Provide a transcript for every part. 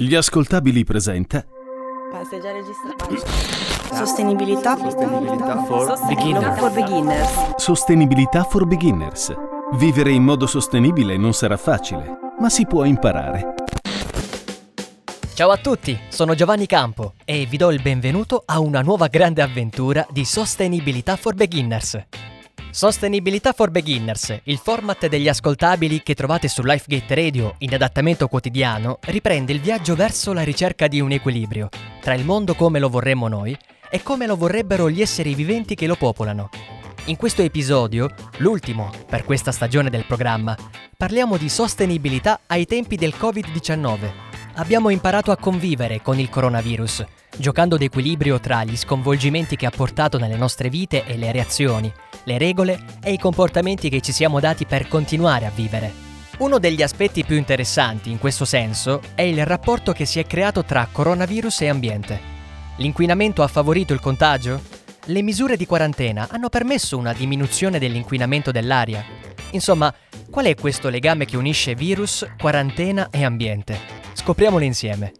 Gli ascoltabili presenta già registrato. Sostenibilità. Sostenibilità for Beginner. for beginners. Sostenibilità for Beginners. Vivere in modo sostenibile non sarà facile, ma si può imparare. Ciao a tutti, sono Giovanni Campo e vi do il benvenuto a una nuova grande avventura di Sostenibilità for Beginners. Sostenibilità for Beginners, il format degli ascoltabili che trovate su Lifegate Radio in adattamento quotidiano, riprende il viaggio verso la ricerca di un equilibrio tra il mondo come lo vorremmo noi e come lo vorrebbero gli esseri viventi che lo popolano. In questo episodio, l'ultimo per questa stagione del programma, parliamo di sostenibilità ai tempi del Covid-19. Abbiamo imparato a convivere con il coronavirus, giocando d'equilibrio tra gli sconvolgimenti che ha portato nelle nostre vite e le reazioni, le regole e i comportamenti che ci siamo dati per continuare a vivere. Uno degli aspetti più interessanti in questo senso è il rapporto che si è creato tra coronavirus e ambiente. L'inquinamento ha favorito il contagio? Le misure di quarantena hanno permesso una diminuzione dell'inquinamento dell'aria? Insomma, qual è questo legame che unisce virus, quarantena e ambiente? Scopriamolo insieme.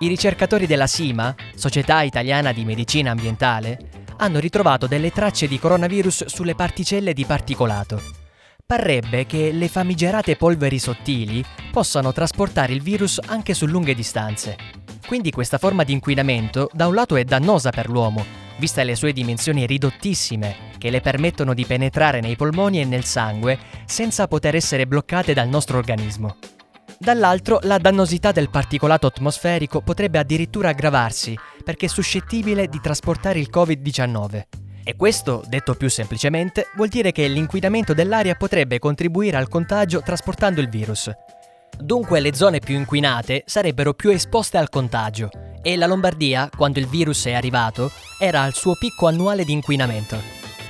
I ricercatori della SIMA, Società Italiana di Medicina Ambientale, hanno ritrovato delle tracce di coronavirus sulle particelle di particolato. Parrebbe che le famigerate polveri sottili possano trasportare il virus anche su lunghe distanze. Quindi questa forma di inquinamento da un lato è dannosa per l'uomo, viste le sue dimensioni ridottissime che le permettono di penetrare nei polmoni e nel sangue senza poter essere bloccate dal nostro organismo. Dall'altro, la dannosità del particolato atmosferico potrebbe addirittura aggravarsi perché è suscettibile di trasportare il Covid-19. E questo, detto più semplicemente, vuol dire che l'inquinamento dell'aria potrebbe contribuire al contagio trasportando il virus. Dunque le zone più inquinate sarebbero più esposte al contagio e la Lombardia, quando il virus è arrivato, era al suo picco annuale di inquinamento.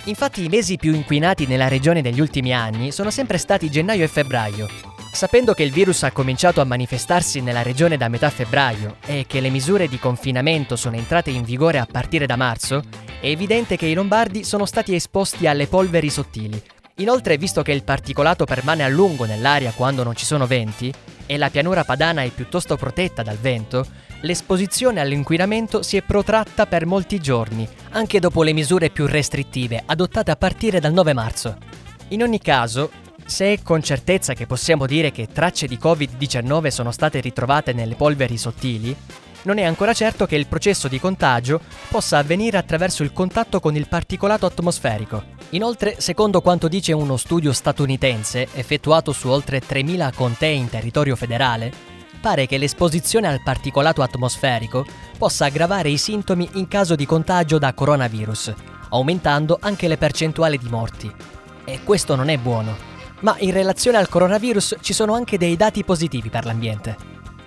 Infatti i mesi più inquinati nella regione negli ultimi anni sono sempre stati gennaio e febbraio, Sapendo che il virus ha cominciato a manifestarsi nella regione da metà febbraio e che le misure di confinamento sono entrate in vigore a partire da marzo, è evidente che i lombardi sono stati esposti alle polveri sottili. Inoltre, visto che il particolato permane a lungo nell'aria quando non ci sono venti e la pianura padana è piuttosto protetta dal vento, l'esposizione all'inquinamento si è protratta per molti giorni, anche dopo le misure più restrittive adottate a partire dal 9 marzo. In ogni caso, se è con certezza che possiamo dire che tracce di Covid-19 sono state ritrovate nelle polveri sottili, non è ancora certo che il processo di contagio possa avvenire attraverso il contatto con il particolato atmosferico. Inoltre, secondo quanto dice uno studio statunitense effettuato su oltre 3.000 contee in territorio federale, pare che l'esposizione al particolato atmosferico possa aggravare i sintomi in caso di contagio da coronavirus, aumentando anche le percentuali di morti. E questo non è buono. Ma in relazione al coronavirus ci sono anche dei dati positivi per l'ambiente.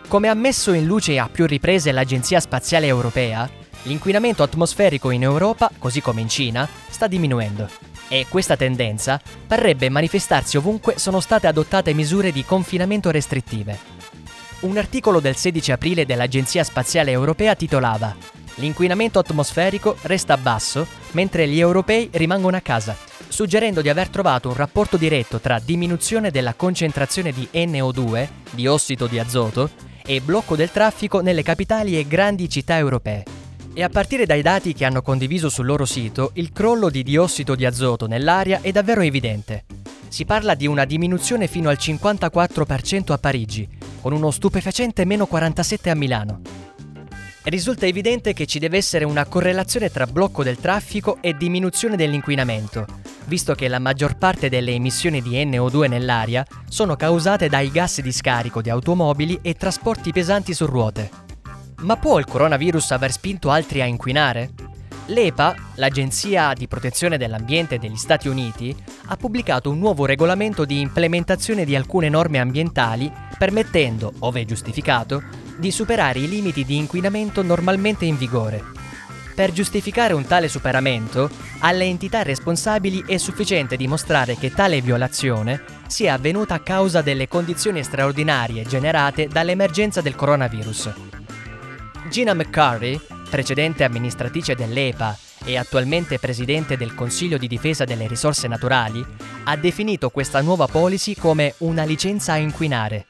Come ha messo in luce a più riprese l'Agenzia Spaziale Europea, l'inquinamento atmosferico in Europa, così come in Cina, sta diminuendo. E questa tendenza parrebbe manifestarsi ovunque sono state adottate misure di confinamento restrittive. Un articolo del 16 aprile dell'Agenzia Spaziale Europea titolava L'inquinamento atmosferico resta basso mentre gli europei rimangono a casa suggerendo di aver trovato un rapporto diretto tra diminuzione della concentrazione di NO2, di ossido di azoto, e blocco del traffico nelle capitali e grandi città europee. E a partire dai dati che hanno condiviso sul loro sito, il crollo di diossido di azoto nell'aria è davvero evidente. Si parla di una diminuzione fino al 54% a Parigi, con uno stupefacente meno 47 a Milano. Risulta evidente che ci deve essere una correlazione tra blocco del traffico e diminuzione dell'inquinamento, visto che la maggior parte delle emissioni di NO2 nell'aria sono causate dai gas di scarico di automobili e trasporti pesanti su ruote. Ma può il coronavirus aver spinto altri a inquinare? L'EPA, l'Agenzia di protezione dell'ambiente degli Stati Uniti, ha pubblicato un nuovo regolamento di implementazione di alcune norme ambientali permettendo, ove giustificato, di superare i limiti di inquinamento normalmente in vigore. Per giustificare un tale superamento, alle entità responsabili è sufficiente dimostrare che tale violazione sia avvenuta a causa delle condizioni straordinarie generate dall'emergenza del coronavirus. Gina McCurry, precedente amministratrice dell'EPA e attualmente presidente del Consiglio di difesa delle risorse naturali, ha definito questa nuova policy come una licenza a inquinare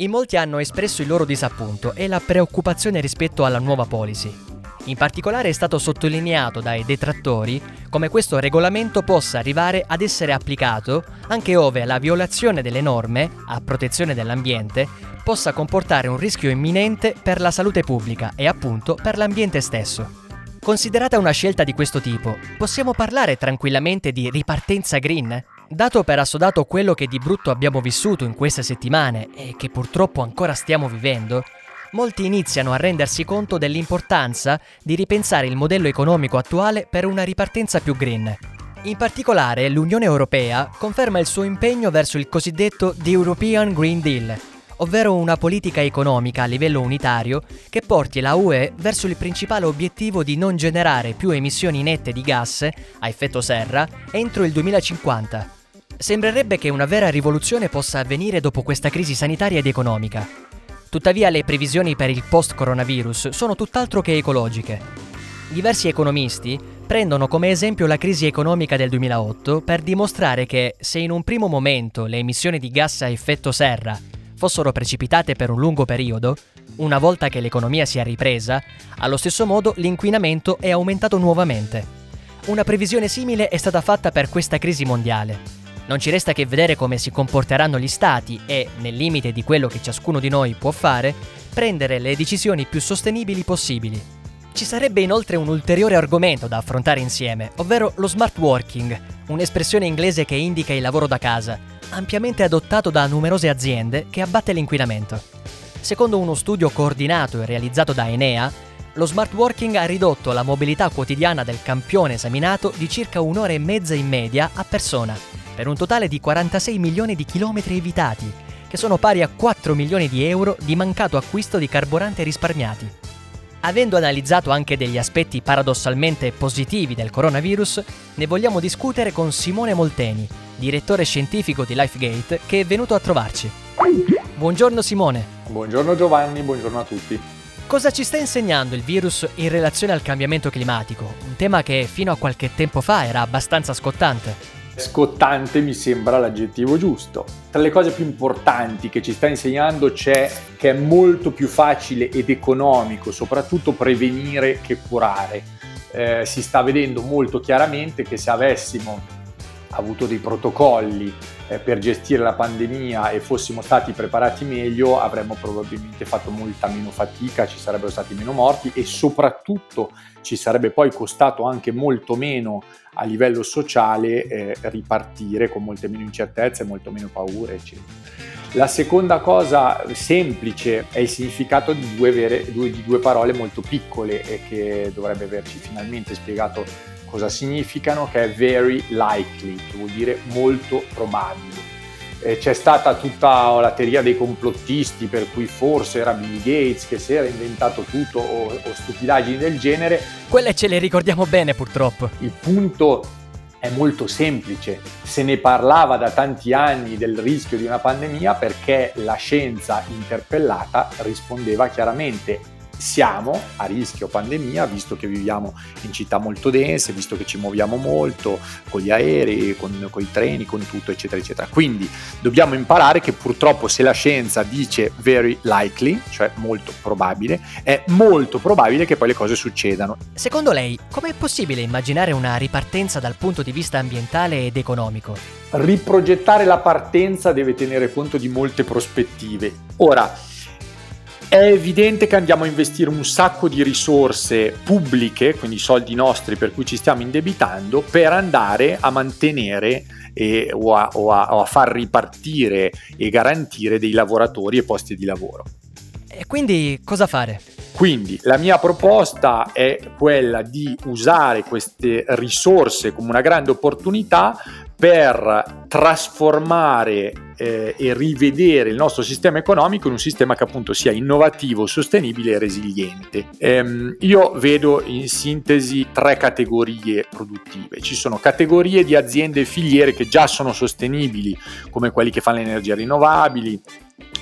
In molti hanno espresso il loro disappunto e la preoccupazione rispetto alla nuova policy. In particolare è stato sottolineato dai detrattori come questo regolamento possa arrivare ad essere applicato anche ove la violazione delle norme a protezione dell'ambiente possa comportare un rischio imminente per la salute pubblica e appunto per l'ambiente stesso. Considerata una scelta di questo tipo, possiamo parlare tranquillamente di ripartenza green? Dato per assodato quello che di brutto abbiamo vissuto in queste settimane e che purtroppo ancora stiamo vivendo, molti iniziano a rendersi conto dell'importanza di ripensare il modello economico attuale per una ripartenza più green. In particolare l'Unione Europea conferma il suo impegno verso il cosiddetto The European Green Deal, ovvero una politica economica a livello unitario che porti la UE verso il principale obiettivo di non generare più emissioni nette di gas a effetto serra entro il 2050. Sembrerebbe che una vera rivoluzione possa avvenire dopo questa crisi sanitaria ed economica. Tuttavia le previsioni per il post-coronavirus sono tutt'altro che ecologiche. Diversi economisti prendono come esempio la crisi economica del 2008 per dimostrare che se in un primo momento le emissioni di gas a effetto serra fossero precipitate per un lungo periodo, una volta che l'economia si è ripresa, allo stesso modo l'inquinamento è aumentato nuovamente. Una previsione simile è stata fatta per questa crisi mondiale, non ci resta che vedere come si comporteranno gli stati e, nel limite di quello che ciascuno di noi può fare, prendere le decisioni più sostenibili possibili. Ci sarebbe inoltre un ulteriore argomento da affrontare insieme, ovvero lo smart working, un'espressione inglese che indica il lavoro da casa, ampiamente adottato da numerose aziende che abbatte l'inquinamento. Secondo uno studio coordinato e realizzato da Enea, lo smart working ha ridotto la mobilità quotidiana del campione esaminato di circa un'ora e mezza in media a persona per un totale di 46 milioni di chilometri evitati, che sono pari a 4 milioni di euro di mancato acquisto di carburante risparmiati. Avendo analizzato anche degli aspetti paradossalmente positivi del coronavirus, ne vogliamo discutere con Simone Molteni, direttore scientifico di LifeGate, che è venuto a trovarci. Buongiorno Simone. Buongiorno Giovanni, buongiorno a tutti. Cosa ci sta insegnando il virus in relazione al cambiamento climatico? Un tema che fino a qualche tempo fa era abbastanza scottante. Scottante mi sembra l'aggettivo giusto. Tra le cose più importanti che ci sta insegnando c'è che è molto più facile ed economico soprattutto prevenire che curare. Eh, si sta vedendo molto chiaramente che se avessimo avuto dei protocolli eh, per gestire la pandemia e fossimo stati preparati meglio avremmo probabilmente fatto molta meno fatica, ci sarebbero stati meno morti e soprattutto ci sarebbe poi costato anche molto meno a livello sociale eh, ripartire con molte meno incertezze, molto meno paure, eccetera. La seconda cosa semplice è il significato di due, vere, due, di due parole molto piccole e che dovrebbe averci finalmente spiegato cosa significano, che è very likely, che vuol dire molto probabile. Eh, c'è stata tutta la teoria dei complottisti per cui forse era Bill Gates che si era inventato tutto o, o stupidaggini del genere. Quelle ce le ricordiamo bene purtroppo. Il punto è molto semplice. Se ne parlava da tanti anni del rischio di una pandemia perché la scienza interpellata rispondeva chiaramente siamo a rischio pandemia visto che viviamo in città molto dense, visto che ci muoviamo molto con gli aerei, con, con, i treni, con tutto, eccetera, eccetera. Quindi dobbiamo imparare che purtroppo se la scienza dice very likely, cioè molto probabile, è molto probabile che poi le cose succedano. Secondo lei, com'è possibile immaginare una ripartenza dal punto di vista ambientale ed economico? Riprogettare la partenza deve tenere conto di molte prospettive. Ora, è evidente che andiamo a investire un sacco di risorse pubbliche, quindi soldi nostri per cui ci stiamo indebitando, per andare a mantenere e, o, a, o, a, o a far ripartire e garantire dei lavoratori e posti di lavoro. E quindi cosa fare? Quindi la mia proposta è quella di usare queste risorse come una grande opportunità per trasformare eh, e rivedere il nostro sistema economico in un sistema che appunto sia innovativo, sostenibile e resiliente. Ehm, io vedo in sintesi tre categorie produttive. Ci sono categorie di aziende e filiere che già sono sostenibili, come quelli che fanno le energie rinnovabili,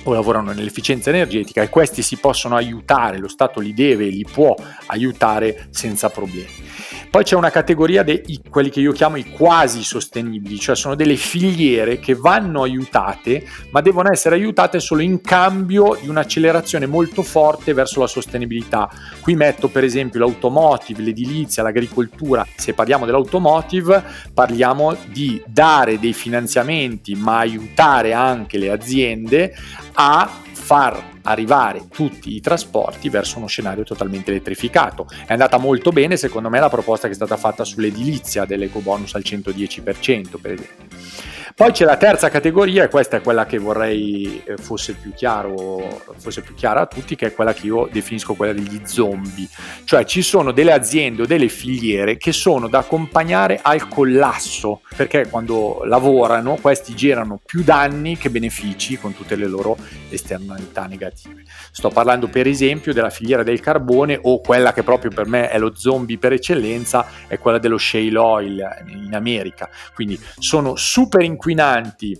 o lavorano nell'efficienza energetica e questi si possono aiutare, lo Stato li deve e li può aiutare senza problemi. Poi c'è una categoria dei quelli che io chiamo i quasi sostenibili, cioè sono delle filiere che vanno aiutate, ma devono essere aiutate solo in cambio di un'accelerazione molto forte verso la sostenibilità. Qui metto per esempio l'automotive, l'edilizia, l'agricoltura. Se parliamo dell'automotive, parliamo di dare dei finanziamenti, ma aiutare anche le aziende a far arrivare tutti i trasporti verso uno scenario totalmente elettrificato. È andata molto bene, secondo me, la proposta che è stata fatta sull'edilizia dell'eco bonus al 110%, per esempio. Poi c'è la terza categoria, e questa è quella che vorrei eh, fosse più, chiaro, fosse più chiara a tutti, che è quella che io definisco quella degli zombie. Cioè ci sono delle aziende o delle filiere che sono da accompagnare al collasso, perché quando lavorano questi generano più danni che benefici con tutte le loro esternalità negative. Sto parlando per esempio della filiera del carbone o quella che proprio per me è lo zombie per eccellenza, è quella dello shale oil in America. Quindi sono super inquinanti inquinanti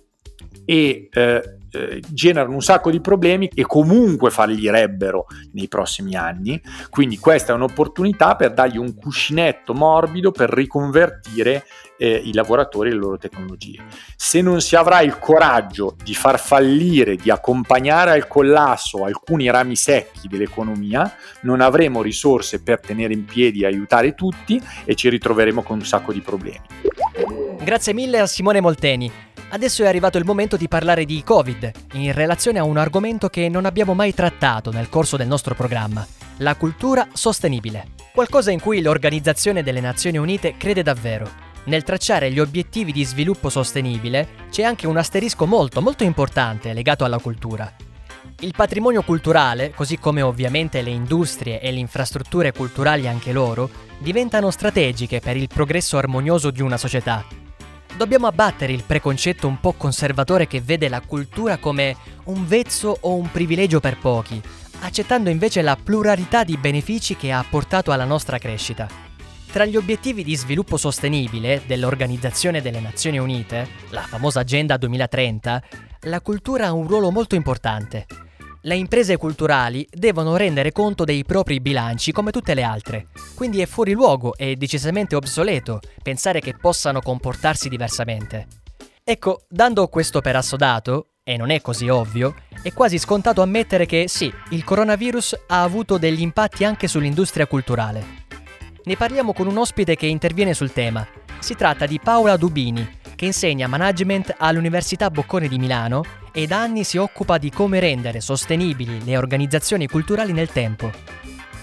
e eh, eh, generano un sacco di problemi e comunque fallirebbero nei prossimi anni. Quindi questa è un'opportunità per dargli un cuscinetto morbido per riconvertire eh, i lavoratori e le loro tecnologie. Se non si avrà il coraggio di far fallire, di accompagnare al collasso alcuni rami secchi dell'economia, non avremo risorse per tenere in piedi e aiutare tutti e ci ritroveremo con un sacco di problemi. Grazie mille a Simone Molteni. Adesso è arrivato il momento di parlare di Covid, in relazione a un argomento che non abbiamo mai trattato nel corso del nostro programma, la cultura sostenibile. Qualcosa in cui l'Organizzazione delle Nazioni Unite crede davvero. Nel tracciare gli obiettivi di sviluppo sostenibile c'è anche un asterisco molto molto importante legato alla cultura. Il patrimonio culturale, così come ovviamente le industrie e le infrastrutture culturali anche loro, diventano strategiche per il progresso armonioso di una società Dobbiamo abbattere il preconcetto un po' conservatore che vede la cultura come un vezzo o un privilegio per pochi, accettando invece la pluralità di benefici che ha portato alla nostra crescita. Tra gli obiettivi di sviluppo sostenibile dell'Organizzazione delle Nazioni Unite, la famosa Agenda 2030, la cultura ha un ruolo molto importante le imprese culturali devono rendere conto dei propri bilanci come tutte le altre, quindi è fuori luogo e decisamente obsoleto pensare che possano comportarsi diversamente. Ecco, dando questo per assodato, e non è così ovvio, è quasi scontato ammettere che sì, il coronavirus ha avuto degli impatti anche sull'industria culturale. Ne parliamo con un ospite che interviene sul tema. Si tratta di Paola Dubini, che insegna management all'Università Boccone di Milano e da anni si occupa di come rendere sostenibili le organizzazioni culturali nel tempo.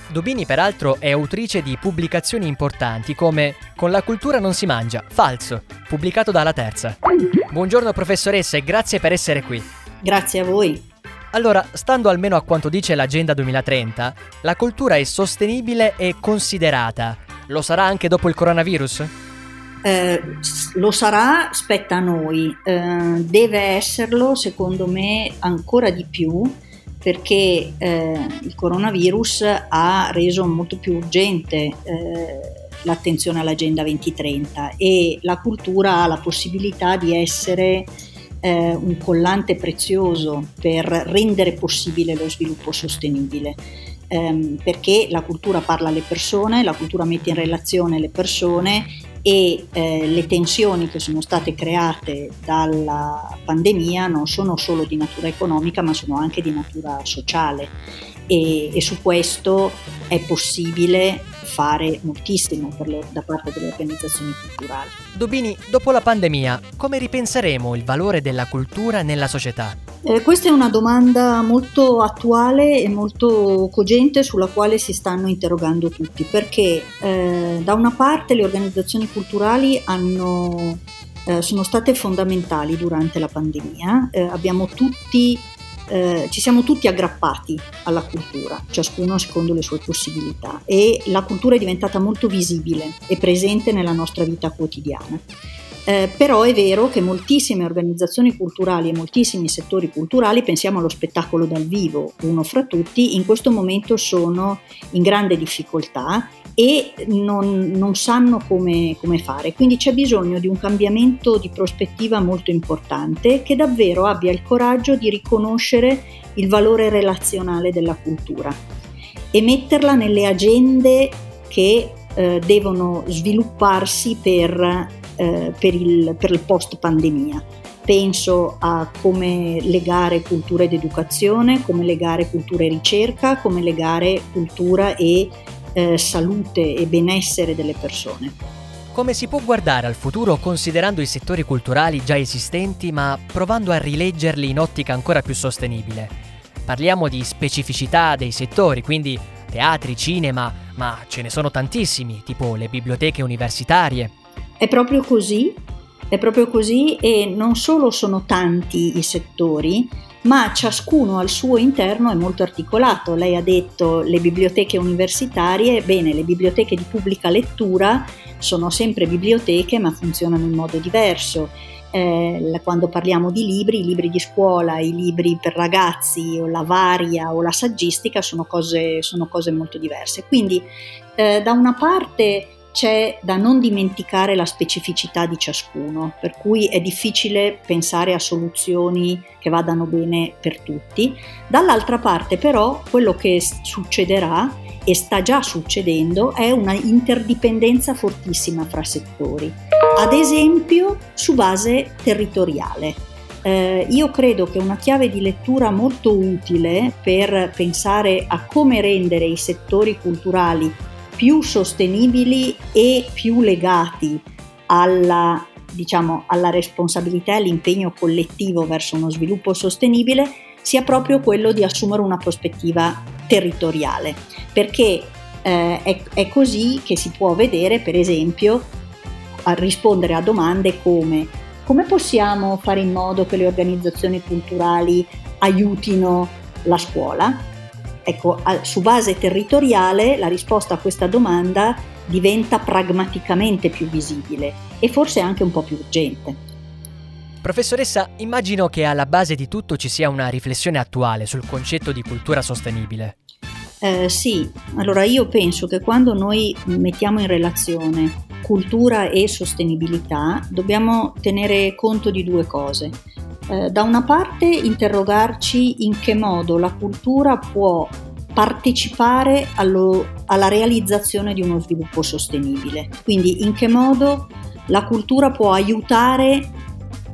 Dubini peraltro è autrice di pubblicazioni importanti come Con la cultura non si mangia, falso, pubblicato dalla Terza. Buongiorno professoressa e grazie per essere qui. Grazie a voi. Allora, stando almeno a quanto dice l'Agenda 2030, la cultura è sostenibile e considerata. Lo sarà anche dopo il coronavirus? Eh, lo sarà, spetta a noi, eh, deve esserlo secondo me ancora di più perché eh, il coronavirus ha reso molto più urgente eh, l'attenzione all'Agenda 2030 e la cultura ha la possibilità di essere eh, un collante prezioso per rendere possibile lo sviluppo sostenibile. Ehm, perché la cultura parla alle persone, la cultura mette in relazione le persone e eh, le tensioni che sono state create dalla pandemia non sono solo di natura economica ma sono anche di natura sociale e, e su questo è possibile fare moltissimo le, da parte delle organizzazioni culturali. Dubini, dopo la pandemia, come ripenseremo il valore della cultura nella società? Eh, questa è una domanda molto attuale e molto cogente sulla quale si stanno interrogando tutti, perché eh, da una parte le organizzazioni culturali hanno, eh, sono state fondamentali durante la pandemia, eh, abbiamo tutti eh, ci siamo tutti aggrappati alla cultura, ciascuno secondo le sue possibilità e la cultura è diventata molto visibile e presente nella nostra vita quotidiana. Eh, però è vero che moltissime organizzazioni culturali e moltissimi settori culturali, pensiamo allo spettacolo dal vivo, uno fra tutti, in questo momento sono in grande difficoltà e non, non sanno come, come, fare. Quindi c'è bisogno di un cambiamento di prospettiva molto importante che davvero abbia il coraggio di riconoscere il valore relazionale della cultura e metterla nelle agende che eh, devono svilupparsi per, eh, per, il, per il post pandemia. Penso a come legare cultura ed educazione, come legare cultura e ricerca, come legare cultura e eh, salute e benessere delle persone. Come si può guardare al futuro considerando i settori culturali già esistenti ma provando a rileggerli in ottica ancora più sostenibile? Parliamo di specificità dei settori, quindi teatri, cinema, ma ce ne sono tantissimi, tipo le biblioteche universitarie. È proprio così, è proprio così e non solo sono tanti i settori, ma ciascuno al suo interno è molto articolato. Lei ha detto le biblioteche universitarie, bene, le biblioteche di pubblica lettura sono sempre biblioteche ma funzionano in modo diverso. Eh, quando parliamo di libri, i libri di scuola, i libri per ragazzi o la varia o la saggistica sono cose, sono cose molto diverse. Quindi eh, da una parte c'è da non dimenticare la specificità di ciascuno, per cui è difficile pensare a soluzioni che vadano bene per tutti. Dall'altra parte però quello che succederà e sta già succedendo è una interdipendenza fortissima fra settori, ad esempio su base territoriale. Eh, io credo che una chiave di lettura molto utile per pensare a come rendere i settori culturali più sostenibili e più legati alla, diciamo, alla responsabilità e all'impegno collettivo verso uno sviluppo sostenibile sia proprio quello di assumere una prospettiva territoriale, perché eh, è, è così che si può vedere, per esempio, a rispondere a domande come come possiamo fare in modo che le organizzazioni culturali aiutino la scuola? Ecco, su base territoriale la risposta a questa domanda diventa pragmaticamente più visibile e forse anche un po' più urgente. Professoressa, immagino che alla base di tutto ci sia una riflessione attuale sul concetto di cultura sostenibile. Eh, sì, allora io penso che quando noi mettiamo in relazione cultura e sostenibilità dobbiamo tenere conto di due cose. Eh, da una parte interrogarci in che modo la cultura può partecipare allo, alla realizzazione di uno sviluppo sostenibile, quindi in che modo la cultura può aiutare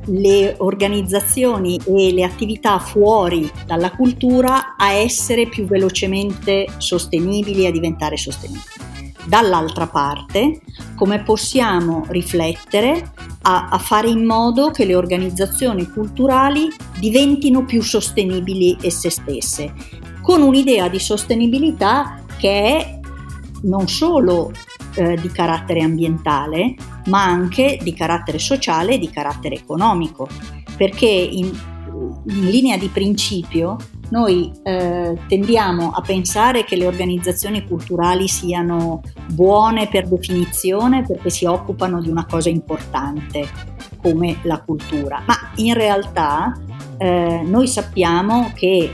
le organizzazioni e le attività fuori dalla cultura a essere più velocemente sostenibili a diventare sostenibili. Dall'altra parte, come possiamo riflettere a, a, fare in modo che le organizzazioni culturali diventino più sostenibili esse stesse, con un'idea di sostenibilità che è non solo eh, di carattere ambientale, ma anche di carattere sociale e di carattere economico, perché in, in linea di principio noi eh, tendiamo a pensare che le organizzazioni culturali siano buone per definizione perché si occupano di una cosa importante come la cultura, ma in realtà eh, noi sappiamo che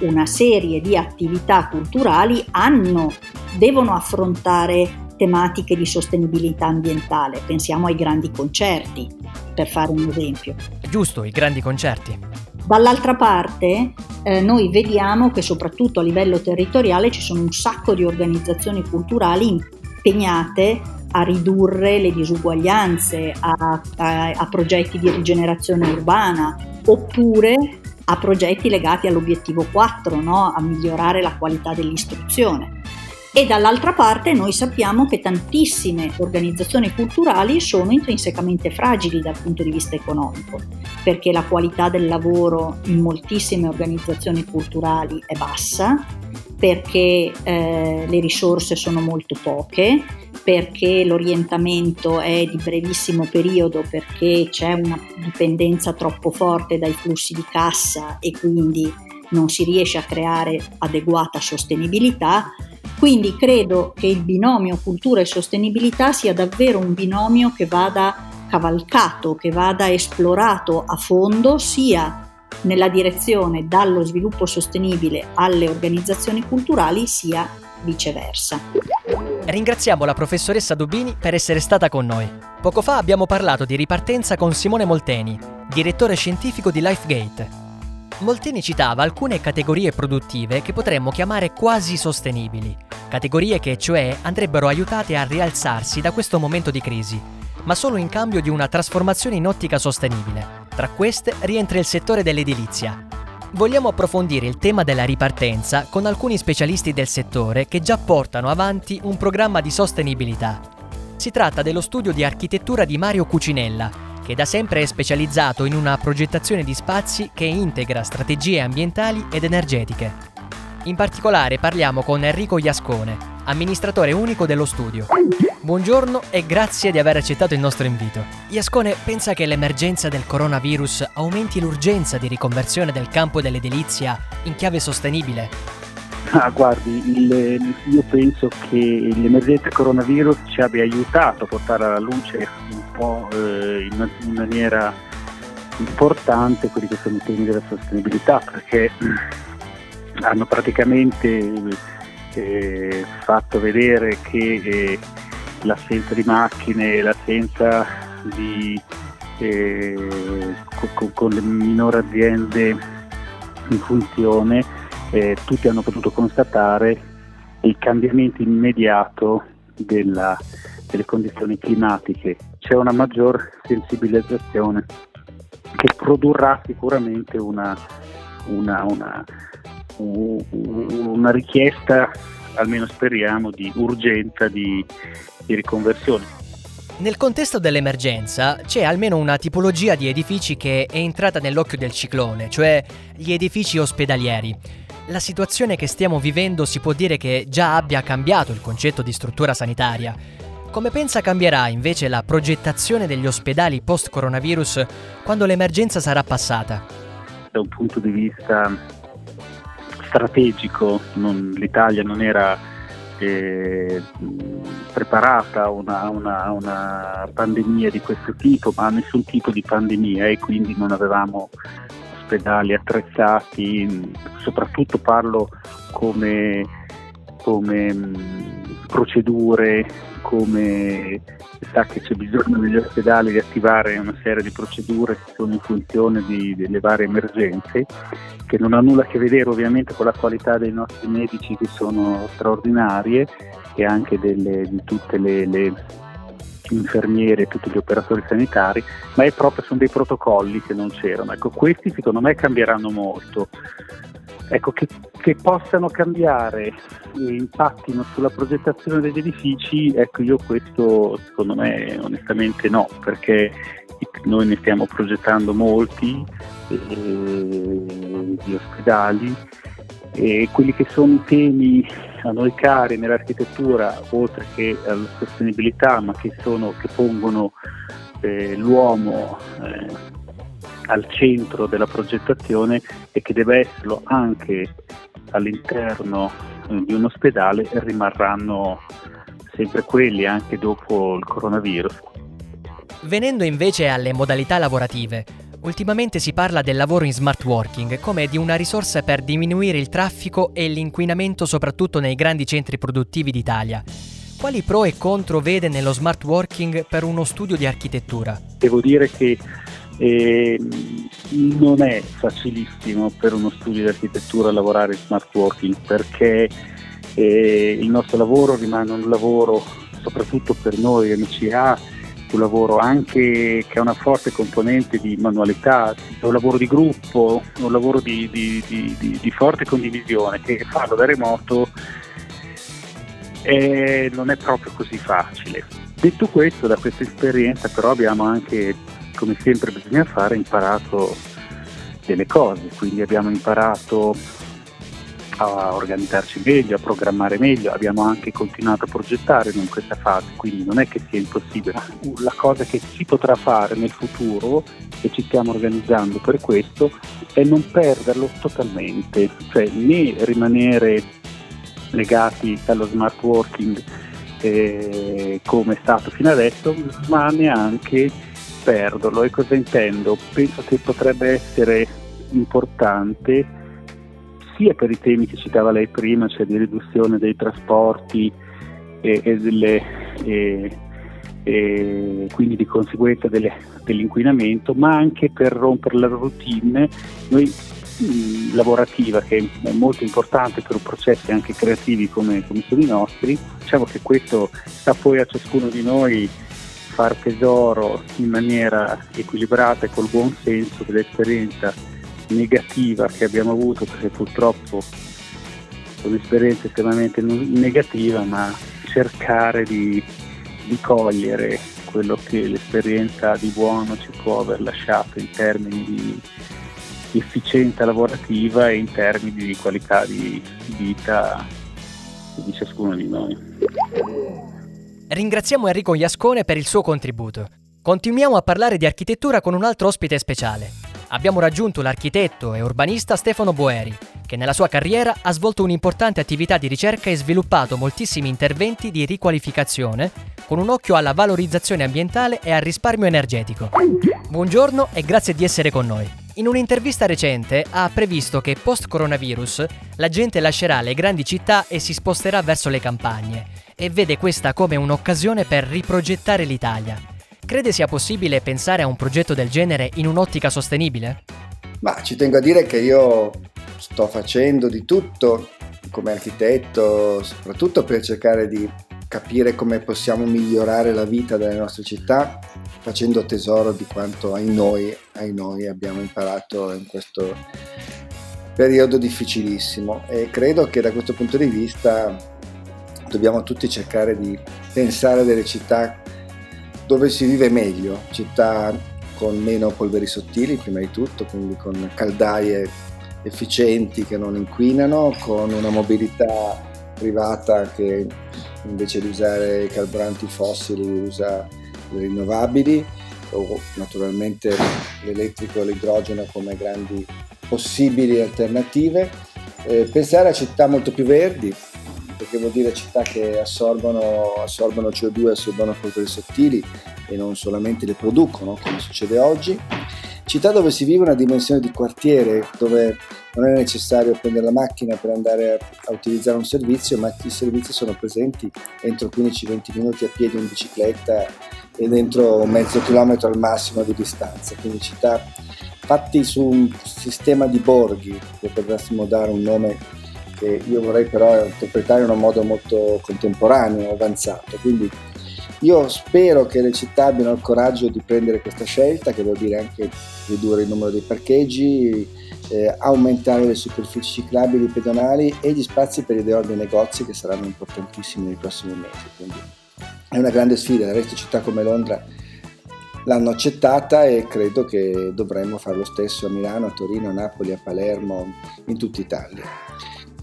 una serie di attività culturali hanno, devono affrontare tematiche di sostenibilità ambientale. Pensiamo ai grandi concerti, per fare un esempio. Giusto, i grandi concerti. Dall'altra parte eh, noi vediamo che soprattutto a livello territoriale ci sono un sacco di organizzazioni culturali impegnate a ridurre le disuguaglianze, a, a, a progetti di rigenerazione urbana oppure a progetti legati all'obiettivo 4, no? a migliorare la qualità dell'istruzione e dall'altra parte noi sappiamo che tantissime organizzazioni culturali sono intrinsecamente fragili dal punto di vista economico, perché la qualità del lavoro in moltissime organizzazioni culturali è bassa, perché eh, le risorse sono molto poche, perché l'orientamento è di brevissimo periodo, perché c'è una dipendenza troppo forte dai flussi di cassa e quindi non si riesce a creare adeguata sostenibilità quindi credo che il binomio cultura e sostenibilità sia davvero un binomio che vada cavalcato, che vada esplorato a fondo sia nella direzione dallo sviluppo sostenibile alle organizzazioni culturali sia viceversa. Ringraziamo la professoressa Dubini per essere stata con noi. Poco fa abbiamo parlato di ripartenza con Simone Molteni, direttore scientifico di LifeGate, Molteni citava alcune categorie produttive che potremmo chiamare quasi sostenibili, categorie che cioè andrebbero aiutate a rialzarsi da questo momento di crisi, ma solo in cambio di una trasformazione in ottica sostenibile. Tra queste rientra il settore dell'edilizia. Vogliamo approfondire il tema della ripartenza con alcuni specialisti del settore che già portano avanti un programma di sostenibilità. Si tratta dello studio di architettura di Mario Cucinella, che da sempre è specializzato in una progettazione di spazi che integra strategie ambientali ed energetiche. In particolare parliamo con Enrico Iascone, amministratore unico dello studio. Buongiorno e grazie di aver accettato il nostro invito. Iascone pensa che l'emergenza del coronavirus aumenti l'urgenza di riconversione del campo dell'edilizia in chiave sostenibile? Ah, guardi, il, io penso che l'emergenza coronavirus ci abbia aiutato a portare alla luce po' eh, in, in maniera importante quelli che sono i temi della sostenibilità, perché hanno praticamente eh, fatto vedere che eh, l'assenza di macchine, l'assenza di eh, con, con, le minori aziende in funzione, eh, tutti hanno potuto constatare il cambiamento immediato della, delle condizioni climatiche. C'è una maggior sensibilizzazione che produrrà sicuramente una, una, una una richiesta, almeno speriamo, di urgenza di, di riconversione. Nel contesto dell'emergenza c'è almeno una tipologia di edifici che è entrata nell'occhio del ciclone, cioè gli edifici ospedalieri. La situazione che stiamo vivendo si può dire che già abbia cambiato il concetto di struttura sanitaria. Come pensa cambierà invece la progettazione degli ospedali post-coronavirus quando l'emergenza sarà passata? Da un punto di vista strategico, non, l'Italia non era eh, preparata a una, una, una, pandemia di questo tipo, ma a nessun tipo di pandemia e quindi non avevamo ospedali attrezzati, soprattutto parlo come, come mh, procedure, come sa che c'è bisogno negli ospedali di attivare una serie di procedure che sono in funzione di, delle varie emergenze, che non ha nulla a che vedere ovviamente con la qualità dei nostri medici che sono straordinarie e anche delle, di tutte le, le infermiere e tutti gli operatori sanitari, ma è proprio sono dei protocolli che non c'erano. Ecco, questi secondo me cambieranno molto. Ecco, che, che possano cambiare e impattino sulla progettazione degli edifici, ecco io questo secondo me onestamente no, perché noi ne stiamo progettando molti eh, ospedali e quelli che sono i temi a noi cari nell'architettura, oltre che alla sostenibilità, ma che, sono, che pongono eh, l'uomo eh, al centro della progettazione e che deve esserlo anche all'interno eh, di un ospedale rimarranno sempre quelli anche dopo il coronavirus. Venendo invece alle modalità lavorative, ultimamente si parla del lavoro in smart working come di una risorsa per diminuire il traffico e l'inquinamento soprattutto nei grandi centri produttivi d'Italia. Quali pro e contro vede nello smart working per uno studio di architettura? Devo dire che e non è facilissimo per uno studio di architettura lavorare in smart working perché eh, il nostro lavoro rimane un lavoro, soprattutto per noi MCA, un lavoro anche che ha una forte componente di manualità, un lavoro di gruppo, un lavoro di, di, di, di forte condivisione che farlo da remoto eh, non è proprio così facile. Detto questo, da questa esperienza però abbiamo anche come sempre bisogna fare, imparato delle cose, quindi abbiamo imparato a organizzarci meglio, a programmare meglio, abbiamo anche continuato a progettare in questa fase, quindi non è che sia impossibile. La cosa che si potrà fare nel futuro, e ci stiamo organizzando per questo, è non perderlo totalmente, cioè né rimanere legati allo smart working eh, come è stato fino adesso, ma neanche perderlo. E cosa intendo? Penso che potrebbe essere importante sia per i temi che citava lei prima, cioè di riduzione dei trasporti e, e, delle, e, e quindi di conseguenza delle, dell'inquinamento, ma anche per rompere la routine. Noi mh, lavorativa che è molto importante per processi anche creativi come, come sono i nostri, diciamo che questo sta poi a ciascuno di noi far tesoro in maniera equilibrata e col buon senso dell'esperienza negativa che abbiamo avuto, perché purtroppo è un'esperienza estremamente negativa, ma cercare di, di cogliere quello che l'esperienza di buono ci può aver lasciato in termini di, efficienza lavorativa e in termini di qualità di vita di ciascuno di noi. Ringraziamo Enrico Iascone per il suo contributo. Continuiamo a parlare di architettura con un altro ospite speciale. Abbiamo raggiunto l'architetto e urbanista Stefano Boeri, che nella sua carriera ha svolto un'importante attività di ricerca e sviluppato moltissimi interventi di riqualificazione con un occhio alla valorizzazione ambientale e al risparmio energetico. Buongiorno e grazie di essere con noi. In un'intervista recente ha previsto che post-coronavirus la gente lascerà le grandi città e si sposterà verso le campagne e vede questa come un'occasione per riprogettare l'Italia. Crede sia possibile pensare a un progetto del genere in un'ottica sostenibile? Ma ci tengo a dire che io sto facendo di tutto come architetto, soprattutto per cercare di capire come possiamo migliorare la vita delle nostre città, facendo tesoro di quanto ai noi, ai noi abbiamo imparato in questo periodo difficilissimo e credo che da questo punto di vista dobbiamo tutti cercare di pensare delle città dove si vive meglio, città con meno polveri sottili prima di tutto, quindi con caldaie efficienti che non inquinano, con una mobilità privata che invece di usare i carburanti fossili usa le rinnovabili o naturalmente l'elettrico e l'idrogeno come grandi possibili alternative. Eh, pensare a città molto più verdi, perché vuol dire città che assorbono, assorbono CO2, assorbono polveri sottili e non solamente le producono come succede oggi. Città dove si vive una dimensione di quartiere, dove non è necessario prendere la macchina per andare a, utilizzare un servizio, ma i servizi sono presenti entro 15-20 minuti a piedi in bicicletta e dentro mezzo chilometro al massimo di distanza. Quindi città fatti su un sistema di borghi, che potremmo dare un nome che io vorrei però interpretare in un modo molto contemporaneo, avanzato. Quindi io spero che le città abbiano il coraggio di prendere questa scelta, che vuol dire anche ridurre il numero dei parcheggi, eh, aumentare le superfici ciclabili pedonali e gli spazi per i dei negozi che saranno importantissimi nei prossimi mesi. Quindi è una grande sfida, del resto città come Londra l'hanno accettata e credo che dovremmo fare lo stesso a Milano, a Torino, a Napoli, a Palermo, in tutta Italia.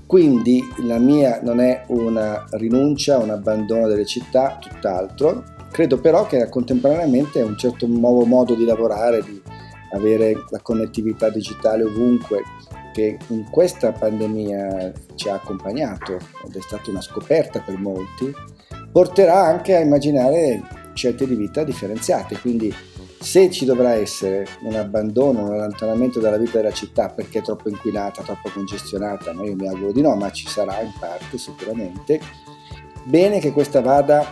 Quindi la mia non è una rinuncia, un abbandono delle città, tutt'altro. Credo però che contemporaneamente un certo nuovo modo di lavorare, di avere la connettività digitale ovunque, che in questa pandemia ci ha accompagnato ed è stata una scoperta per molti, porterà anche a immaginare scelte di vita differenziate. Quindi se ci dovrà essere un abbandono, un allontanamento dalla vita della città perché è troppo inquinata, troppo congestionata, ma io mi auguro di no, ma ci sarà in parte sicuramente, bene che questa vada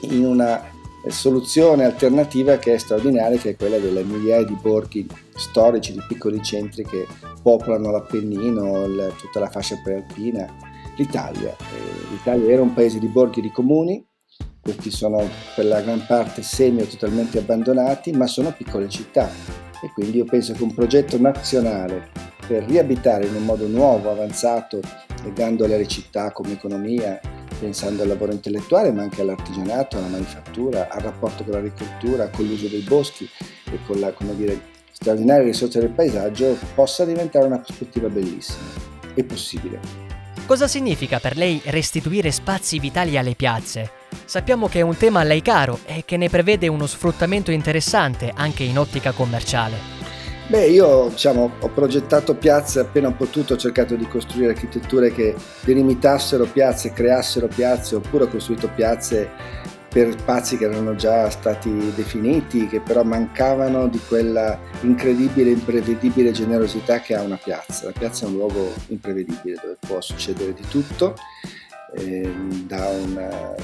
in una soluzione alternativa che è straordinaria, che è quella delle migliaia di borghi storici, di piccoli centri che popolano l'Appennino, tutta la fascia prealpina, l'Italia. Eh, L'Italia era un paese di borghi di comuni, questi sono per la gran parte semi o totalmente abbandonati, ma sono piccole città e quindi io penso che un progetto nazionale per riabitare in un modo nuovo, avanzato, legandole alle città come economia, pensando al lavoro intellettuale, ma anche all'artigianato, alla manifattura, al rapporto con l'agricoltura, con l'uso dei boschi e con la dire, straordinaria risorsa del paesaggio, possa diventare una prospettiva bellissima. È possibile. Cosa significa per lei restituire spazi vitali alle piazze? Sappiamo che è un tema a lei caro e che ne prevede uno sfruttamento interessante anche in ottica commerciale. Beh, io diciamo, ho progettato piazze appena ho potuto, ho cercato di costruire architetture che delimitassero piazze, creassero piazze, oppure ho costruito piazze per spazi che erano già stati definiti, che però mancavano di quella incredibile, imprevedibile generosità che ha una piazza. La piazza è un luogo imprevedibile dove può succedere di tutto, eh, da una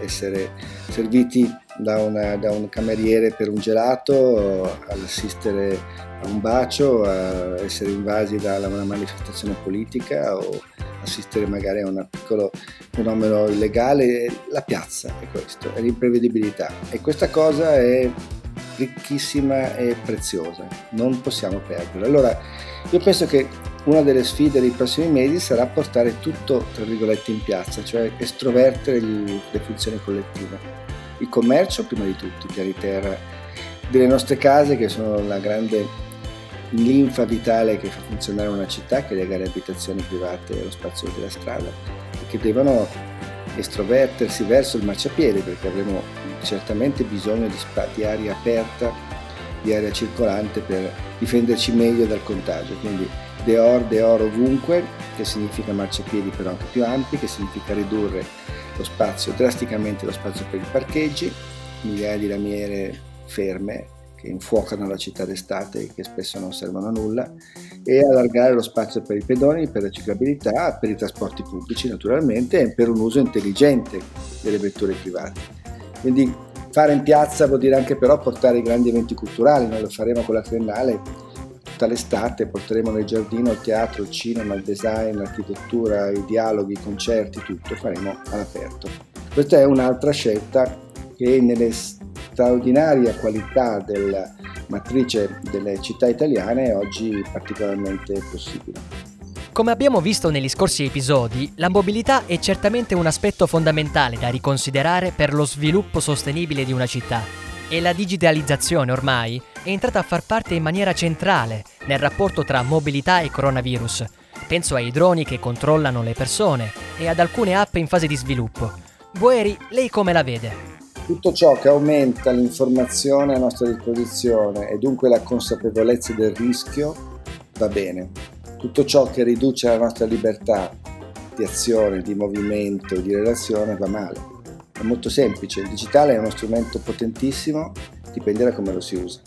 essere serviti da, una, da un cameriere per un gelato all'assistere a un bacio, a essere invasi da una manifestazione politica o assistere magari a un piccolo fenomeno illegale. La piazza è questo, è l'imprevedibilità e questa cosa è ricchissima e preziosa, non possiamo perderla. Allora io penso che una delle sfide dei prossimi mesi sarà portare tutto, tra virgolette, in piazza, cioè estrovertere le funzioni collettive. Il commercio prima di tutto, i piani delle nostre case che sono la grande linfa vitale che fa funzionare una città, che lega le abitazioni private allo spazio della strada e che devono estrovertersi verso il marciapiede perché avremo certamente bisogno di, di aria aperta, di aria circolante per difenderci meglio dal contagio. Quindi Deor, Deor ovunque, che significa marciapiedi però anche più ampi, che significa ridurre lo spazio, drasticamente lo spazio per i parcheggi, migliaia di lamiere ferme che infuocano la città d'estate e che spesso non servono a nulla, e allargare lo spazio per i pedoni, per la ciclabilità, per i trasporti pubblici naturalmente e per un uso intelligente delle vetture private. Quindi fare in piazza vuol dire anche però portare i grandi eventi culturali, noi lo faremo con la triennale tutta l'estate, porteremo nel giardino il teatro, il cinema, il design, l'architettura, i dialoghi, i concerti, tutto faremo all'aperto. Questa è un'altra scelta che nelle straordinaria qualità della matrice delle città italiane è oggi particolarmente possibile. Come abbiamo visto negli scorsi episodi, la mobilità è certamente un aspetto fondamentale da riconsiderare per lo sviluppo sostenibile di una città e la digitalizzazione ormai è entrata a far parte in maniera centrale nel rapporto tra mobilità e coronavirus. Penso ai droni che controllano le persone e ad alcune app in fase di sviluppo. Boeri, lei come la vede? Tutto ciò che aumenta l'informazione a nostra disposizione e dunque la consapevolezza del rischio va bene. Tutto ciò che riduce la nostra libertà di azione, di movimento, di relazione va male. È molto semplice, il digitale è uno strumento potentissimo, dipende da come lo si usa.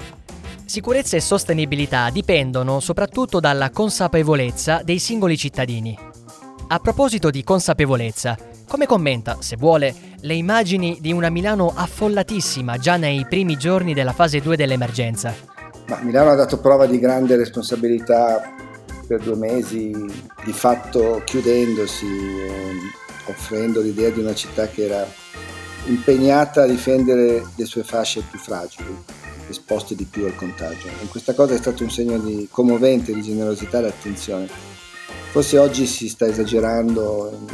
Sicurezza e sostenibilità dipendono soprattutto dalla consapevolezza dei singoli cittadini. A proposito di consapevolezza, come commenta, se vuole, le immagini di una Milano affollatissima già nei primi giorni della fase 2 dell'emergenza? Ma Milano ha dato prova di grande responsabilità per due mesi, di fatto chiudendosi, eh, offrendo l'idea di una città che era impegnata a difendere le sue fasce più fragili, esposte di più al contagio. E questa cosa è stato un segno di commovente di generosità e attenzione. Forse oggi si sta esagerando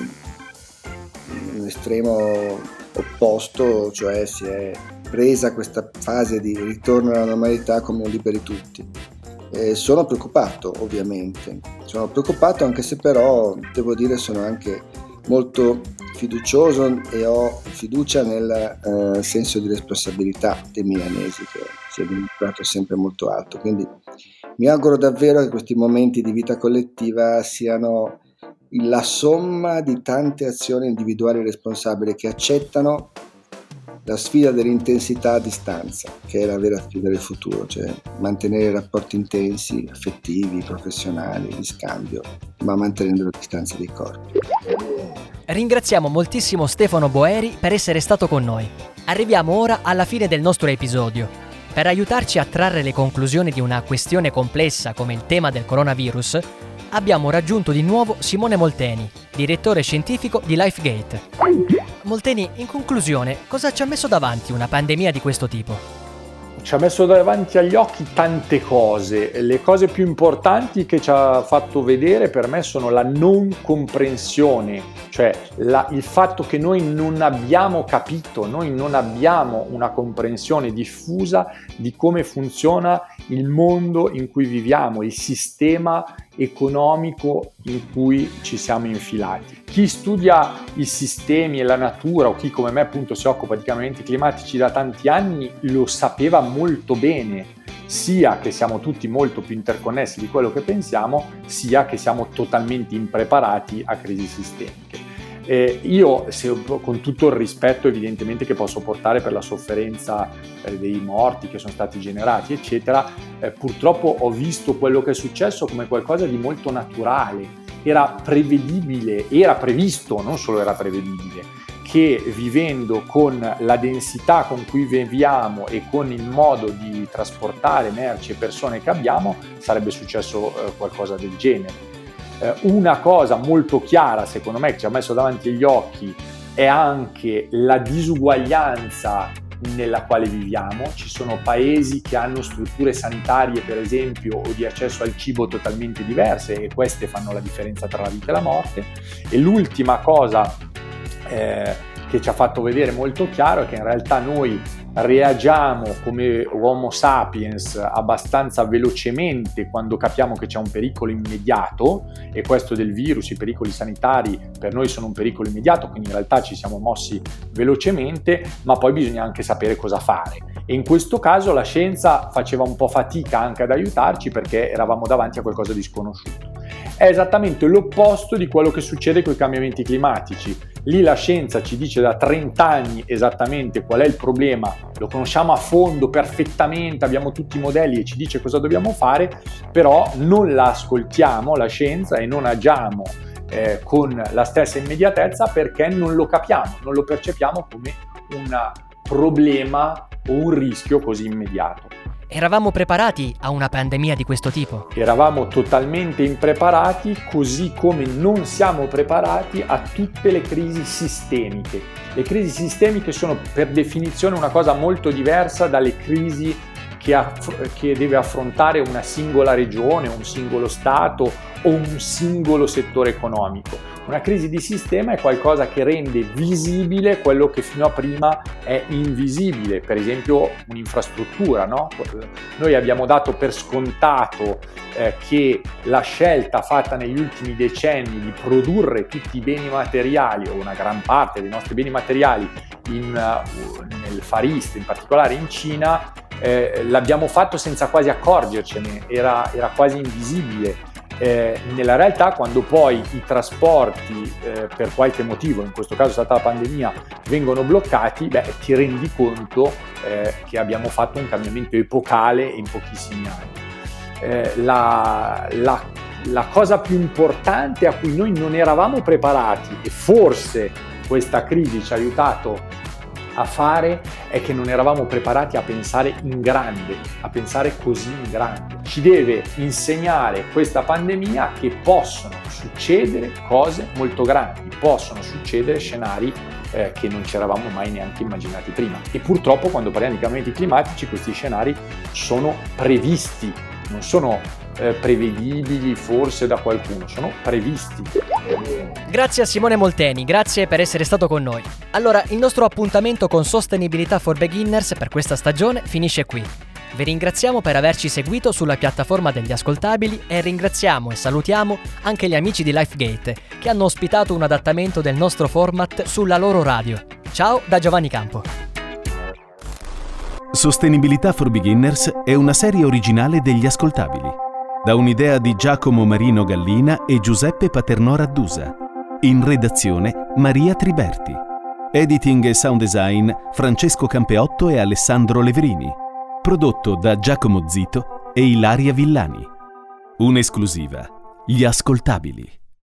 l'estremo opposto, cioè si è presa questa fase di ritorno alla normalità come un liberi tutti. E sono preoccupato ovviamente, sono preoccupato anche se però devo dire sono anche molto fiducioso e ho fiducia nel eh, senso di responsabilità dei milanesi che si è dimostrato sempre molto alto. Quindi mi auguro davvero che questi momenti di vita collettiva siano la somma di tante azioni individuali responsabili che accettano la sfida dell'intensità a distanza, che è la vera sfida del futuro, cioè mantenere rapporti intensi, affettivi, professionali, di scambio, ma mantenendo la distanza dei corpi. Ringraziamo moltissimo Stefano Boeri per essere stato con noi. Arriviamo ora alla fine del nostro episodio. Per aiutarci a trarre le conclusioni di una questione complessa come il tema del coronavirus, abbiamo raggiunto di nuovo Simone Molteni, direttore scientifico di LifeGate. Molteni, in conclusione, cosa ci ha messo davanti una pandemia di questo tipo? Ci ha messo davanti agli occhi tante cose. Le cose più importanti che ci ha fatto vedere per me sono la non comprensione, cioè la, il fatto che noi non abbiamo capito, noi non abbiamo una comprensione diffusa di come funziona il mondo in cui viviamo, il sistema economico in cui ci siamo infilati. Chi studia i sistemi e la natura o chi come me appunto si occupa di cambiamenti climatici da tanti anni lo sapeva molto bene, sia che siamo tutti molto più interconnessi di quello che pensiamo, sia che siamo totalmente impreparati a crisi sistemiche. Eh, io, se, con tutto il rispetto evidentemente che posso portare per la sofferenza eh, dei morti che sono stati generati, eccetera, eh, purtroppo ho visto quello che è successo come qualcosa di molto naturale. Era prevedibile, era previsto, non solo era prevedibile, che vivendo con la densità con cui viviamo e con il modo di trasportare merci e persone che abbiamo sarebbe successo eh, qualcosa del genere. Eh, una cosa molto chiara secondo me che ci ha messo davanti agli occhi è anche la disuguaglianza nella quale viviamo. Ci sono paesi che hanno strutture sanitarie, per esempio, o di accesso al cibo totalmente diverse e queste fanno la differenza tra la vita e la morte. E l'ultima cosa eh, che ci ha fatto vedere molto chiaro è che in realtà noi reagiamo come Homo sapiens abbastanza velocemente quando capiamo che c'è un pericolo immediato e questo del virus, i pericoli sanitari per noi sono un pericolo immediato, quindi in realtà ci siamo mossi velocemente, ma poi bisogna anche sapere cosa fare. E in questo caso la scienza faceva un po' fatica anche ad aiutarci perché eravamo davanti a qualcosa di sconosciuto. È esattamente l'opposto di quello che succede con i cambiamenti climatici Lì la scienza ci dice da 30 anni esattamente qual è il problema, lo conosciamo a fondo perfettamente, abbiamo tutti i modelli e ci dice cosa dobbiamo fare, però non la ascoltiamo la scienza e non agiamo eh, con la stessa immediatezza perché non lo capiamo, non lo percepiamo come un problema o un rischio così immediato. Eravamo preparati a una pandemia di questo tipo? Eravamo totalmente impreparati, così come non siamo preparati a tutte le crisi sistemiche. Le crisi sistemiche sono per definizione una cosa molto diversa dalle crisi che, aff- che deve affrontare una singola regione, un singolo Stato o un singolo settore economico. Una crisi di sistema è qualcosa che rende visibile quello che fino a prima è invisibile, per esempio un'infrastruttura. No? Noi abbiamo dato per scontato eh, che la scelta fatta negli ultimi decenni di produrre tutti i beni materiali o una gran parte dei nostri beni materiali in, uh, nel Far East, in particolare in Cina, eh, l'abbiamo fatto senza quasi accorgercene, era, era quasi invisibile eh, nella realtà quando poi i trasporti eh, per qualche motivo, in questo caso è stata la pandemia, vengono bloccati, beh, ti rendi conto eh, che abbiamo fatto un cambiamento epocale in pochissimi anni. Eh, la, la, la cosa più importante a cui noi non eravamo preparati e forse questa crisi ci ha aiutato a fare è che non eravamo preparati a pensare in grande, a pensare così in grande. Ci deve insegnare questa pandemia che possono succedere cose molto grandi, possono succedere scenari eh, che non ci eravamo mai neanche immaginati prima. E purtroppo quando parliamo di cambiamenti climatici questi scenari sono previsti, non sono eh, prevedibili forse da qualcuno, sono previsti. Grazie a Simone Molteni, grazie per essere stato con noi. Allora, il nostro appuntamento con Sostenibilità for Beginners per questa stagione finisce qui. Vi ringraziamo per averci seguito sulla piattaforma degli ascoltabili e ringraziamo e salutiamo anche gli amici di LifeGate che hanno ospitato un adattamento del nostro format sulla loro radio. Ciao da Giovanni Campo. Sostenibilità for Beginners è una serie originale degli ascoltabili da un'idea di Giacomo Marino Gallina e Giuseppe Paternò Raddusa. In redazione Maria Triberti. Editing e sound design Francesco Campeotto e Alessandro Leverini. Prodotto da Giacomo Zito e Ilaria Villani. Un'esclusiva. Gli ascoltabili.